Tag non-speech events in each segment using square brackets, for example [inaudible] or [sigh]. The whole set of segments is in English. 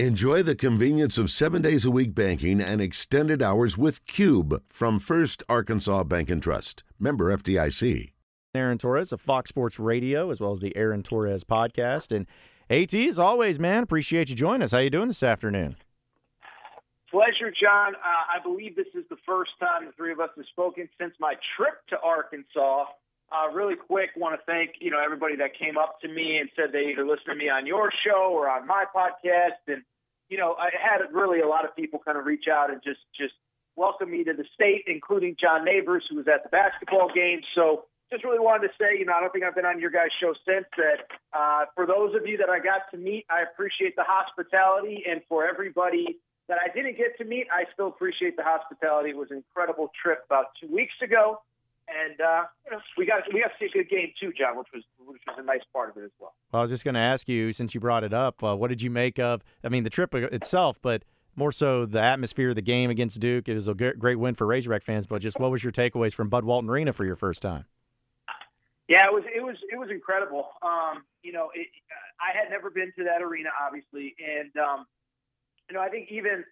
Enjoy the convenience of seven days a week banking and extended hours with Cube from First Arkansas Bank and Trust. Member FDIC. Aaron Torres of Fox Sports Radio, as well as the Aaron Torres podcast. And AT, as always, man, appreciate you joining us. How you doing this afternoon? Pleasure, John. Uh, I believe this is the first time the three of us have spoken since my trip to Arkansas. Uh, really quick, want to thank you know everybody that came up to me and said they either listened to me on your show or on my podcast, and you know I had really a lot of people kind of reach out and just just welcome me to the state, including John Neighbors, who was at the basketball game. So just really wanted to say, you know, I don't think I've been on your guys' show since that. Uh, for those of you that I got to meet, I appreciate the hospitality, and for everybody that I didn't get to meet, I still appreciate the hospitality. It was an incredible trip about two weeks ago and uh, you know, we got we got to see a good game too, John, which was which was a nice part of it as well. Well, I was just going to ask you, since you brought it up, uh, what did you make of? I mean, the trip itself, but more so the atmosphere of the game against Duke. It was a great win for Razorback fans, but just what was your takeaways from Bud Walton Arena for your first time? Yeah, it was it was it was incredible. Um, you know, it, I had never been to that arena, obviously, and um, you know, I think even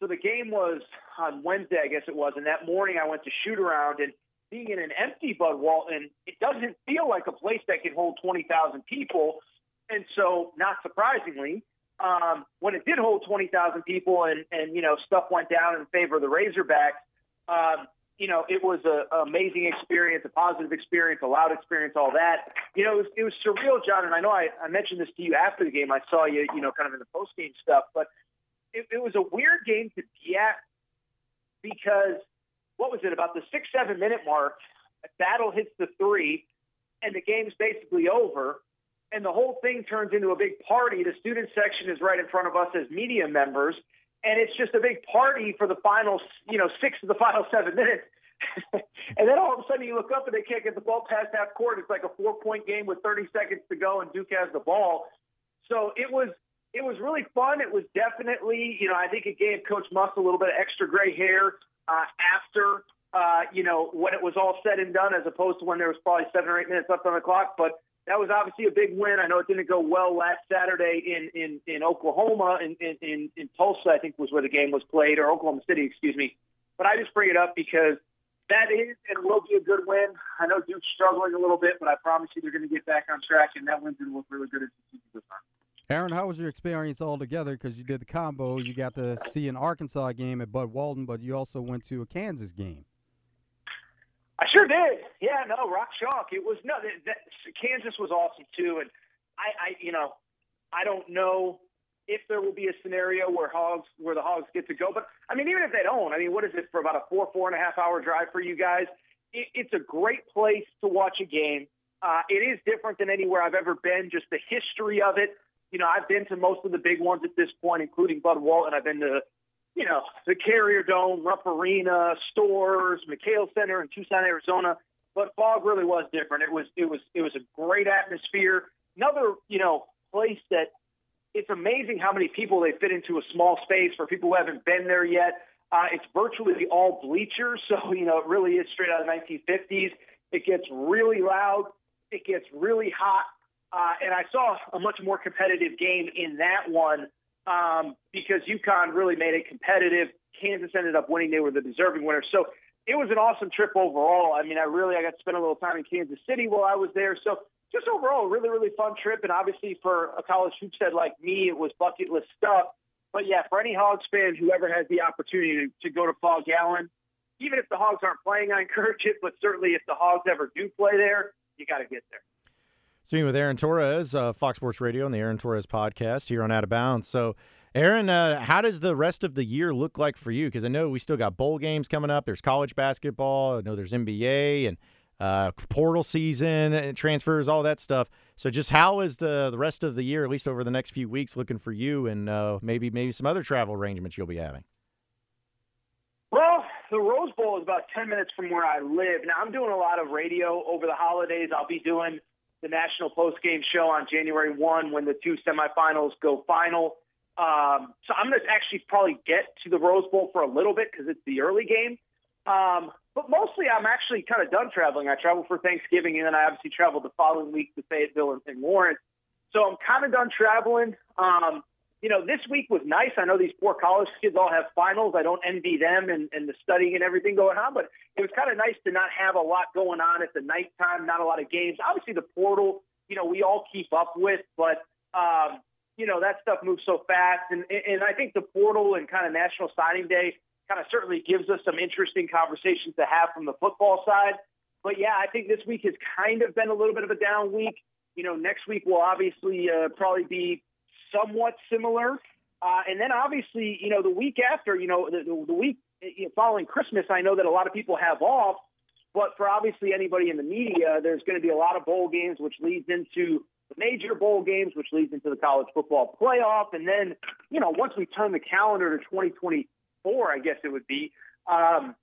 so, the game was on Wednesday, I guess it was, and that morning I went to shoot around and being in an empty Bud Walton, it doesn't feel like a place that can hold 20,000 people. And so, not surprisingly, um, when it did hold 20,000 people and, and, you know, stuff went down in favor of the Razorbacks, um, you know, it was an amazing experience, a positive experience, a loud experience, all that. You know, it was, it was surreal, John. And I know I, I mentioned this to you after the game. I saw you, you know, kind of in the post game stuff, but it, it was a weird game to be at because what was it about the six seven minute mark? Battle hits the three, and the game's basically over. And the whole thing turns into a big party. The student section is right in front of us as media members, and it's just a big party for the final, you know, six of the final seven minutes. [laughs] and then all of a sudden you look up and they can't get the ball past half court. It's like a four point game with 30 seconds to go, and Duke has the ball. So it was it was really fun. It was definitely, you know, I think it gave Coach Muss a little bit of extra gray hair uh, after uh, you know when it was all said and done, as opposed to when there was probably seven or eight minutes left on the clock. But that was obviously a big win. I know it didn't go well last Saturday in in, in Oklahoma, in, in in Tulsa, I think was where the game was played, or Oklahoma City, excuse me. But I just bring it up because that is and will be a good win. I know Duke's struggling a little bit, but I promise you they're going to get back on track, and that win's going to look really good as the season goes on. Aaron, how was your experience altogether? Because you did the combo. You got to see an Arkansas game at Bud Walton, but you also went to a Kansas game. I sure did. Yeah, no, rock chalk. It was no. That, that, Kansas was awesome too, and I, I, you know, I don't know if there will be a scenario where hogs where the hogs get to go, but I mean, even if they don't, I mean, what is it for about a four four and a half hour drive for you guys? It, it's a great place to watch a game. Uh, it is different than anywhere I've ever been. Just the history of it you know, I've been to most of the big ones at this point, including Bud Walton. I've been to, you know, the Carrier Dome, Rupp Arena, Storrs, McKale Center in Tucson, Arizona. But Phog really was different. It was it was it was a great atmosphere. Another, you know, place that it's amazing how many people they fit into a small space for people who haven't been there yet. Uh, it's virtually all bleachers, [laughs] so you know it really is straight out of the 1950s. It gets really loud. It gets really hot. Uh, and I saw a much more competitive game in that one um, because UConn really made it competitive. Kansas ended up winning; they were the deserving winners. So it was an awesome trip overall. I mean, I really I got to spend a little time in Kansas City while I was there. So just overall, really really fun trip. And obviously for a college hoops head like me, it was bucket list stuff. But yeah, for any Hogs fan who ever has the opportunity to, to go to Phog Allen, even if the Hogs aren't playing, I encourage it. But certainly if the Hogs ever do play there, you got to get there. Speaking with Aaron Torres, uh, Fox Sports Radio and the Aaron Torres podcast here on Out of Bounds. So, Aaron, uh, how does the rest of the year look like for you? Because I know we still got bowl games coming up. There's college basketball. I know there's NBA and uh, portal season, and transfers, all that stuff. So, just how is the the rest of the year, at least over the next few weeks, looking for you, and uh, maybe maybe some other travel arrangements you'll be having? Well, the Rose Bowl is about ten minutes from where I live. Now, I'm doing a lot of radio over the holidays. I'll be doing the national post game show on January 1 when the two semifinals go final. Um, so I'm going to actually probably get to the Rose Bowl for a little bit because it's the early game. Um, but mostly I'm actually kind of done traveling. I traveled for Thanksgiving and then I obviously traveled the following week to Fayetteville and, and Lawrence. So I'm kind of done traveling. Um, you know, this week was nice. I know these poor college kids all have finals. I don't envy them and, and the studying and everything going on, but it was kind of nice to not have a lot going on at the nighttime, not a lot of games. Obviously, the portal, you know, we all keep up with, but, um, you know, that stuff moves so fast. And, and I think the portal and kind of National Signing Day kind of certainly gives us some interesting conversations to have from the football side. But yeah, I think this week has kind of been a little bit of a down week. You know, next week will obviously uh, probably be somewhat similar. Uh, and then obviously, you know, the week after, you know, the, the, week following Christmas, I know that a lot of people have off. But for obviously anybody in the media, there's going to be a lot of bowl games, which leads into the major bowl games, which leads into the college football playoff. And then, you know, once we turn the calendar to 2024, I guess it would be, um,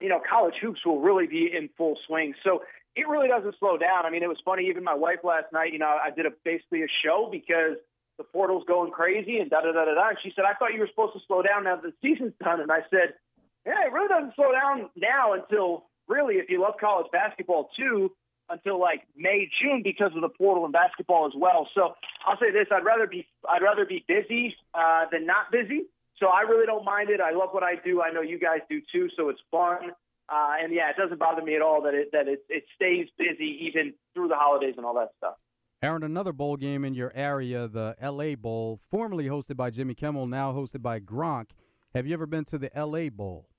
you know, college hoops will really be in full swing. So it really doesn't slow down. I mean, it was funny. Even my wife last night, you know, I did a basically a show because the portal's going crazy and da da da da da. And she said, I thought you were supposed to slow down now that the season's done. And I said, Yeah, it really doesn't slow down now until really, if you love college basketball too, until like May, June because of the portal and basketball as well. So I'll say this: I'd rather be I'd rather be busy uh, than not busy. So I really don't mind it. I love what I do. I know you guys do too. So it's fun. Uh, and yeah, it doesn't bother me at all that it that it, it stays busy even through the holidays and all that stuff. Aaron, another bowl game in your area, the LA Bowl, formerly hosted by Jimmy Kimmel, now hosted by Gronk. Have you ever been to the LA Bowl?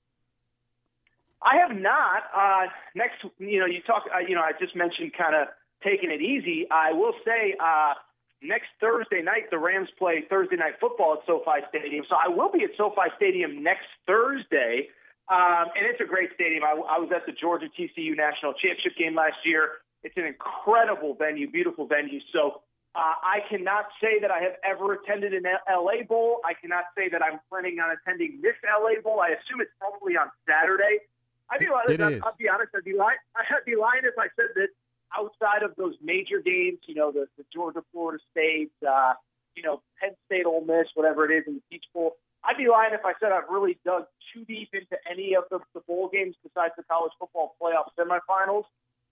I have not. Uh, next, you know, you talk. Uh, you know, I just mentioned kind of taking it easy. I will say uh, next Thursday night the Rams play Thursday night football at SoFi Stadium, so I will be at SoFi Stadium next Thursday. Um, and it's a great stadium. I, I was at the Georgia TCU national championship game last year. It's an incredible venue, beautiful venue. So uh, I cannot say that I have ever attended an LA Bowl. I cannot say that I'm planning on attending this LA Bowl. I assume it's probably on Saturday. I'd be lying. I'll, I'll be honest. I'd be lying. [laughs] I'd be lying if I said that outside of those major games, you know, the, the Georgia, Florida State, uh, you know, Penn State, Ole Miss, whatever it is in the Peach Bowl. I'd be lying if I said I've really dug too deep into any of the, the bowl games besides the college football playoff semifinals.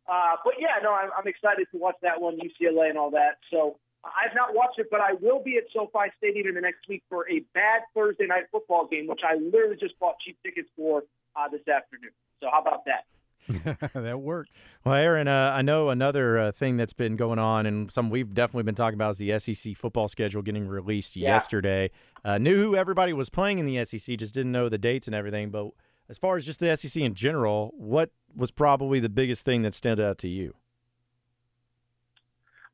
Uh, but yeah, no, I'm, I'm excited to watch that one, UCLA and all that. So I've not watched it, but I will be at SoFi Stadium in the next week for a bad Thursday night football game, which I literally just bought cheap tickets for uh, this afternoon. So how about that? [laughs] that works. Well, Aaron, uh, I know another uh, thing that's been going on, and some we've definitely been talking about is the SEC football schedule getting released yeah. yesterday. Uh, knew who everybody was playing in the SEC, just didn't know the dates and everything. But as far as just the SEC in general, what was probably the biggest thing that stood out to you?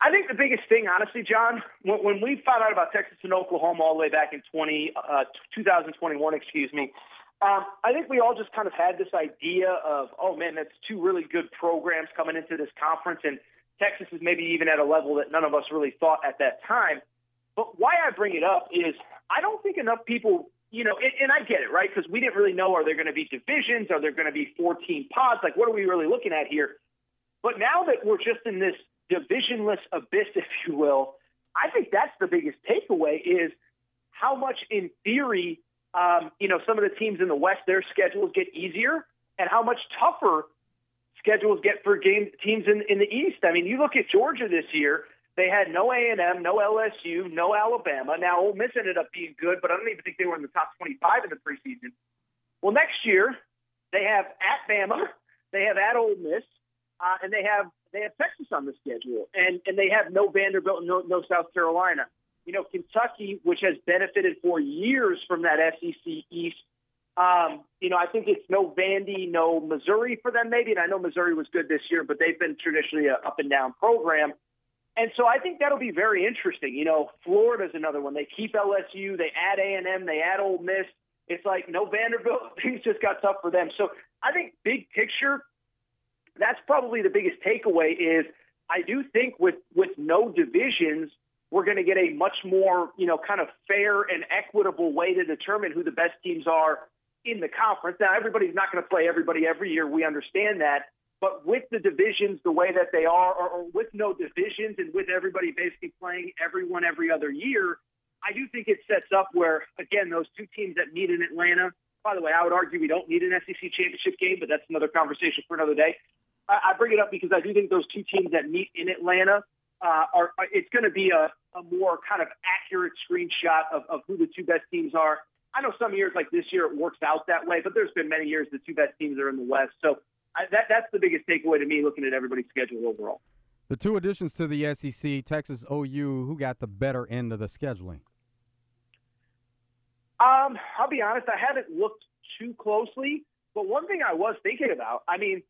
I think the biggest thing, honestly, John, when, we found out about Texas and Oklahoma all the way back in 20, uh, 2021, excuse me, um, I think we all just kind of had this idea of, oh man, that's two really good programs coming into this conference, and Texas is maybe even at a level that none of us really thought at that time. But why I bring it up is I don't think enough people you know, and, and I get it, right? Because we didn't really know are there going to be divisions? Are there going to be 14 pods? Like, what are we really looking at here? But now that we're just in this divisionless abyss, [laughs] if you will, I think that's the biggest takeaway is how much, in theory, um, you know, some of the teams in the West, their schedules get easier, and how much tougher schedules get for game teams in, in the East. I mean, you look at Georgia this year they had no A&M, no LSU, no Alabama. Now, Ole Miss ended up being good, but I don't even think they were in the top 25 in the preseason. Well, next year they have at Bama, they have at Ole Miss, uh, and they have they have Texas on the schedule, and and they have no Vanderbilt, no no South Carolina. You know, Kentucky, which has benefited for years from that SEC East. Um, you know, I think it's no Vandy, no Missouri for them, maybe. And I know Missouri was good this year, but they've been traditionally a up and down program. And so I think that'll be very interesting. You know, Florida's another one. They keep LSU, they add A&M, they add Ole Miss. It's like no Vanderbilt. [laughs] Things just got tough for them. So I think big picture, that's probably the biggest takeaway. Is I do think with with no divisions, we're going to get a much more you know kind of fair and equitable way to determine who the best teams are in the conference. Now everybody's not going to play everybody every year. We understand that. But with the divisions the way that they are, or, or with no divisions and with everybody basically playing everyone every other year, I do think it sets up where, again, those two teams that meet in Atlanta. By the way, I would argue we don't need an SEC championship game, but that's another conversation for another day. I, I bring it up because I do think those two teams that meet in Atlanta uh, are. It's going to be a a more kind of accurate screenshot of, of who the two best teams are. I know some years like this year it works out that way, but there's been many years the two best teams are in the West. So I, that that's the biggest takeaway to me looking at everybody's schedule overall. The two additions to the SEC, Texas OU, who got the better end of the scheduling? Um, I'll be honest, I haven't looked too closely, but one thing I was thinking about, I mean,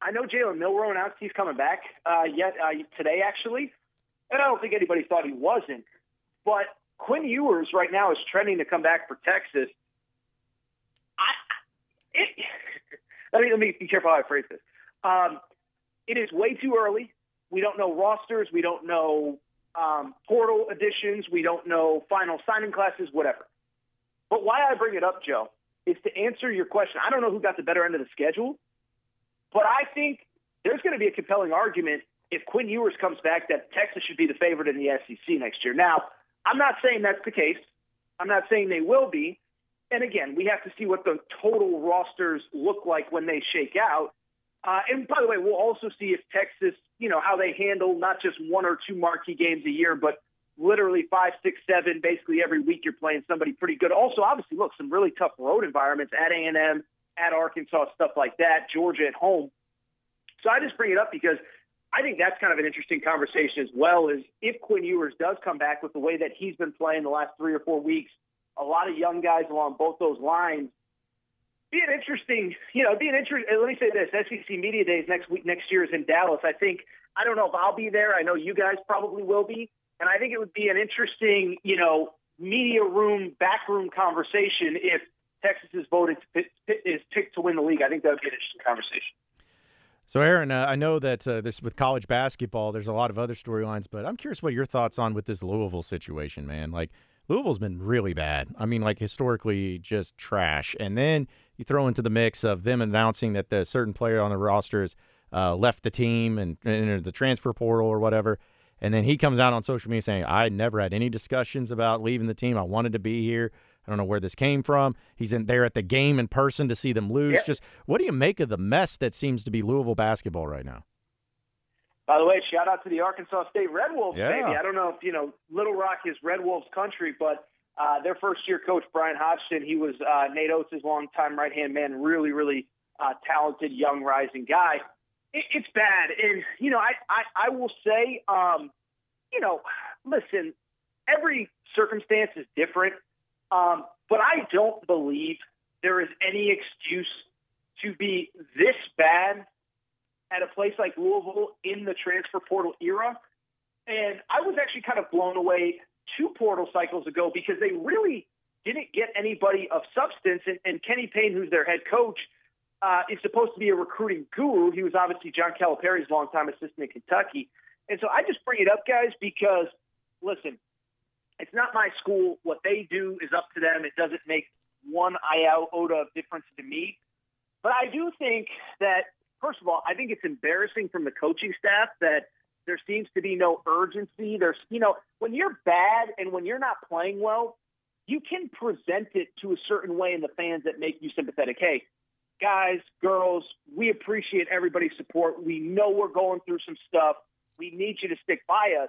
I know Jalen Milroe announced he's coming back uh, yet uh, today, actually, and I don't think anybody thought he wasn't. But Quinn Ewers right now is trending to come back for Texas. I, it, let me let me be careful how I phrase this. Um, it is way too early. We don't know rosters. We don't know um, portal additions. We don't know final signing classes, whatever. But why I bring it up, Joe, is to answer your question. I don't know who got the better end of the schedule, but I think there's going to be a compelling argument if Quinn Ewers comes back that Texas should be the favorite in the SEC next year. Now, I'm not saying that's the case. I'm not saying they will be. And again, we have to see what the total rosters look like when they shake out. Uh, and by the way, we'll also see if Texas, you know, how they handle not just one or two marquee games a year, but literally five, six, seven, basically every week you're playing somebody pretty good. Also, obviously, look, some really tough road environments at A&M, at Arkansas, stuff like that, Georgia at home. So I just bring it up because I think that's kind of an interesting conversation as well. Is if Quinn Ewers does come back with the way that he's been playing the last three or four weeks, a lot of young guys along both those lines. Be an interesting, you know, be an interesting. Let me say this: SEC Media Days next week, next year is in Dallas. I think I don't know if I'll be there. I know you guys probably will be. And I think it would be an interesting, you know, media room, backroom conversation if Texas is voted to, is picked to win the league. I think that would be an interesting conversation. So, Aaron, uh, I know that uh, this with college basketball, there's a lot of other storylines, but I'm curious what your thoughts on with this Louisville situation, man. Like Louisville's been really bad. I mean, like historically, just trash. And then you throw into the mix of them announcing that the certain player on the roster has uh, left the team and entered the transfer portal or whatever. And then he comes out on social media saying, I never had any discussions about leaving the team. I wanted to be here. I don't know where this came from. He's in there at the game in person to see them lose. Just what do you make of the mess that seems to be Louisville basketball right now? By the way, shout out to the Arkansas State Red Wolves, yeah. baby. I don't know if you know Little Rock is Red Wolves country, but uh, their first year coach Bryan Hodgson, he was uh, Nate Oats' longtime right hand man, really, really uh, talented young rising guy it, it's bad. And you know, I I, I will say, um, you know, listen, every circumstance is different, um, but I don't believe there is any excuse to be this bad at a place like Louisville in the transfer portal era. And I was actually kind of blown away two portal cycles ago because they really didn't get anybody of substance. And, and Kenny Payne, who's their head coach, uh, is supposed to be a recruiting guru. He was obviously John Calipari's longtime assistant in Kentucky. And so I just bring it up, guys, because listen, it's not my school. What they do is up to them. It doesn't make one iota of difference to me. But I do think that, first of all, I think it's embarrassing from the coaching staff that there seems to be no urgency. There's, you know, when you're bad and when you're not playing well, you can present it to a certain way in the fans that make you sympathetic. Hey, guys, girls, we appreciate everybody's support. We know we're going through some stuff. We need you to stick by us.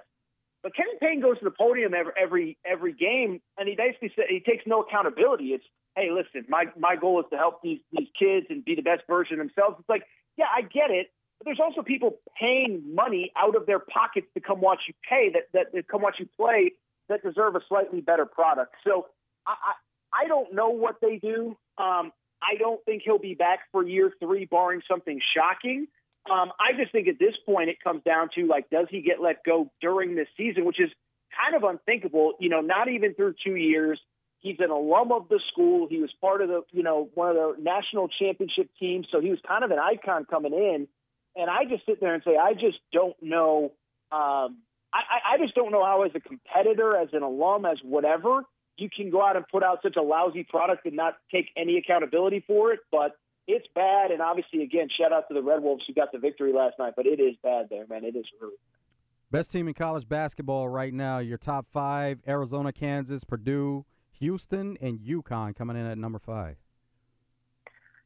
But Kenny Payne goes to the podium every every every game, and he basically said he takes no accountability. It's hey, listen, my my goal is to help these these kids and be the best version of themselves. It's like, yeah, I get it, but there's also people paying money out of their pockets to come watch you pay that that, that come watch you play that deserve a slightly better product. So I I, I don't know what they do. Um, I don't think he'll be back for year three, barring something shocking. Um, I just think at this point it comes down to like, does he get let go during this season, which is kind of unthinkable. You know, not even through two years. He's an alum of the school. He was part of the, you know, one of the national championship teams. So he was kind of an icon coming in. And I just sit there and say, I just don't know. Um, I, I just don't know how, as a competitor, as an alum, as whatever, you can go out and put out such a lousy product and not take any accountability for it. But it's bad. And obviously, again, shout out to the Red Wolves who got the victory last night. But it is bad there, man. It is really. bad. Best team in college basketball right now. Your top five: Arizona, Kansas, Purdue, Houston, and UConn coming in at number five.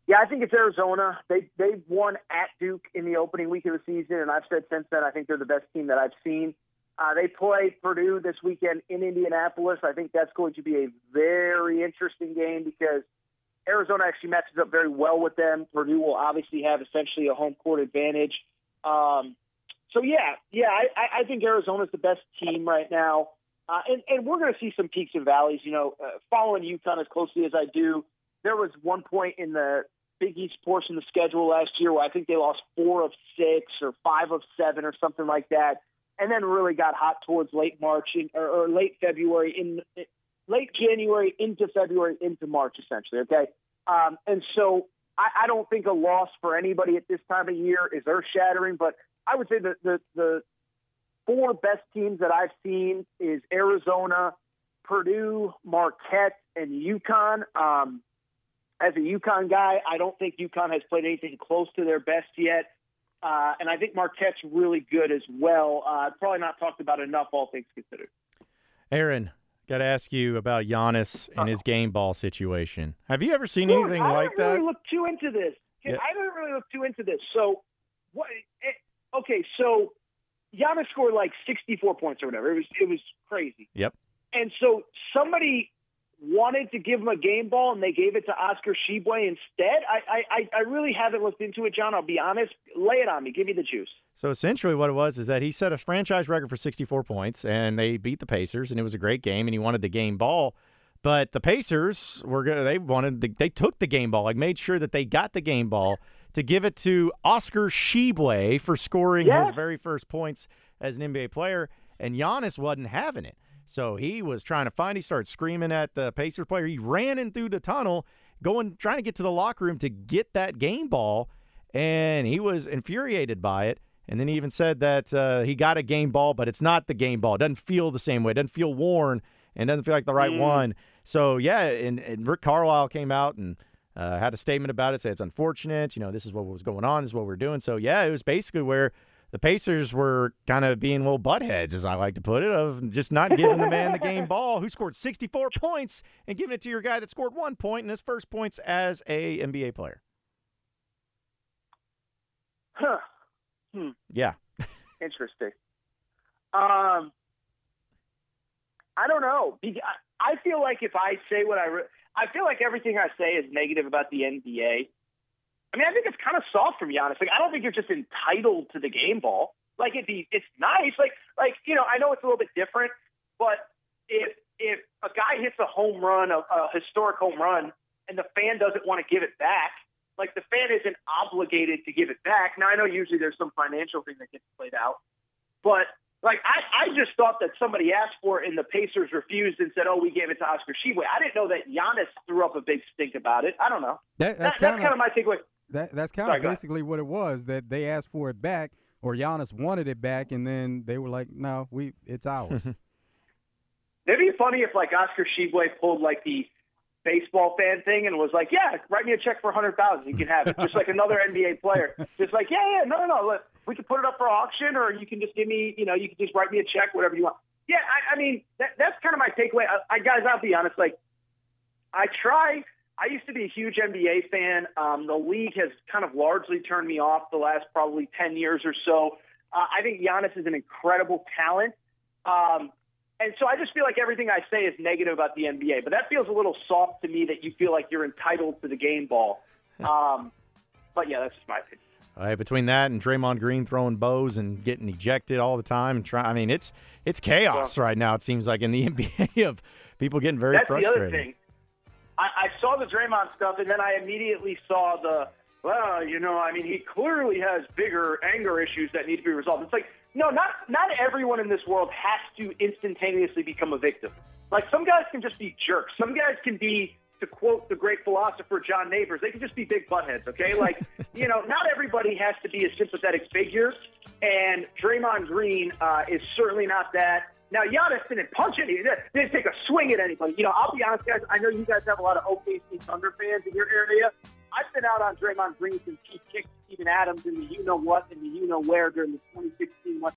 Yeah, I think it's Arizona. They they won at Duke in the opening week of the season, and I've said since then I think they're the best team that I've seen. Uh, they play Purdue this weekend in Indianapolis. I think that's going to be a very interesting game because Arizona actually matches up very well with them. Purdue will obviously have essentially a home court advantage. Um, so yeah, yeah, I, I think Arizona's the best team right now, uh, and and we're going to see some peaks and valleys. You know, uh, following UConn as closely as I do, there was one point in the Big East portion of the schedule last year where I think they lost four of six or five of seven or something like that, and then really got hot towards late March in, or, or late February in late January into February into March essentially. Okay, um, and so I, I don't think a loss for anybody at this time of year is earth shattering, but I would say that the, the four best teams that I've seen is Arizona, Purdue, Marquette, and UConn. Um, as a UConn guy, I don't think UConn has played anything close to their best yet. Uh, and I think Marquette's really good as well. Uh, probably not talked about enough, all things considered. Aaron, got to ask you about Giannis and his game ball situation. Have you ever seen anything I like that? really look too into this. Yeah. I didn't really look too into this. So, what? It, okay, so Giannis scored like 64 points or whatever. It was it was crazy. Yep. And so somebody wanted to give him a game ball, and they gave it to Oscar Tshiebwe instead. I I I really haven't looked into it, John. I'll be honest. Lay it on me. Give me the juice. So essentially, what it was is that he set a franchise record for 64 points, and they beat the Pacers, and it was a great game, and he wanted the game ball. But the Pacers were gonna, they wanted the, they took the game ball, like made sure that they got the game ball to give it to Oscar Tshiebwe for scoring Yes. his very first points as an NBA player, and Giannis wasn't having it. So he was trying to find. He started screaming at the Pacers player. He ran in through the tunnel, going trying to get to the locker room to get that game ball, and he was infuriated by it. And then he even said that uh, he got a game ball, but it's not the game ball. It doesn't feel the same way. It doesn't feel worn and doesn't feel like the right Mm. one. So yeah, and, and Rick Carlisle came out and uh, had a statement about it. Said it's unfortunate. You know, this is what was going on. This is what we're doing. So yeah, it was basically where the Pacers were kind of being little buttheads, as I like to put it, of just not giving the man the game [laughs] ball, who scored 64 points, and giving it to your guy that scored one point in his first points as a NBA player. Huh. Hmm. Yeah. [laughs] Interesting. Um, I don't know. I- I feel like if I say what I, re- I feel like everything I say is negative about the NBA. I mean, I think it's kind of soft from Giannis. Like, I don't think you're just entitled to the game ball. Like, it'd be, it's nice. Like, like you know, I know it's a little bit different, but if if a guy hits a home run, a, a historic home run, and the fan doesn't want to give it back, like the fan isn't obligated to give it back. Now I know usually there's some financial thing that gets played out, but like I, I just thought that somebody asked for it and the Pacers refused and said, "Oh, we gave it to Oscar Tshiebwe." I didn't know that Giannis threw up a big stink about it. I don't know. That, That, that's that's kind kind of my takeaway. That, that's kind Sorry, of basically what it was. That they asked for it back, or Giannis wanted it back, and then they were like, "No, we, it's ours." [laughs] It'd be funny if like Oscar Tshiebwe pulled like the baseball fan thing and was like, "Yeah, write me a check for a hundred thousand, you can have it." Just like another NBA player, just like, "Yeah, yeah, no, no, no, let, we can put it up for auction, or you can just give me, you know, you can just write me a check, whatever you want." Yeah, I, I mean, that, that's kind of my takeaway. I, I guys, I'll be honest, like, I try. I used to be a huge NBA fan. Um, the league has kind of largely turned me off the last probably ten years or so. Uh, I think Giannis is an incredible talent. Um, and so I just feel like everything I say is negative about the NBA, but that feels a little soft to me that you feel like you're entitled to the game ball. [laughs] Um, but yeah, that's just my opinion. All right, between that and Draymond Green throwing bows and getting ejected all the time, and try, I mean, it's it's chaos right now. It seems like in the [laughs] NBA of people getting very That's frustrated. the other thing. I, I saw the Draymond stuff, and then I immediately saw the, well, you know, I mean, he clearly has bigger anger issues that need to be resolved. It's like, no, not not everyone in this world has to instantaneously become a victim. Like some guys can just be jerks. Some guys can be, to quote the great philosopher John Neighbors, they can just be big buttheads. Okay, like [laughs] you know, not everybody has to be a sympathetic figure, and Draymond Green uh, is certainly not that. Now, Giannis didn't punch any, didn't take a swing at anybody. You know, I'll be honest, guys. I know you guys have a lot of OKC Thunder fans in your area. I've been out on Draymond Green since he kicked Steven Adams in the you know what and the you know where during the 2016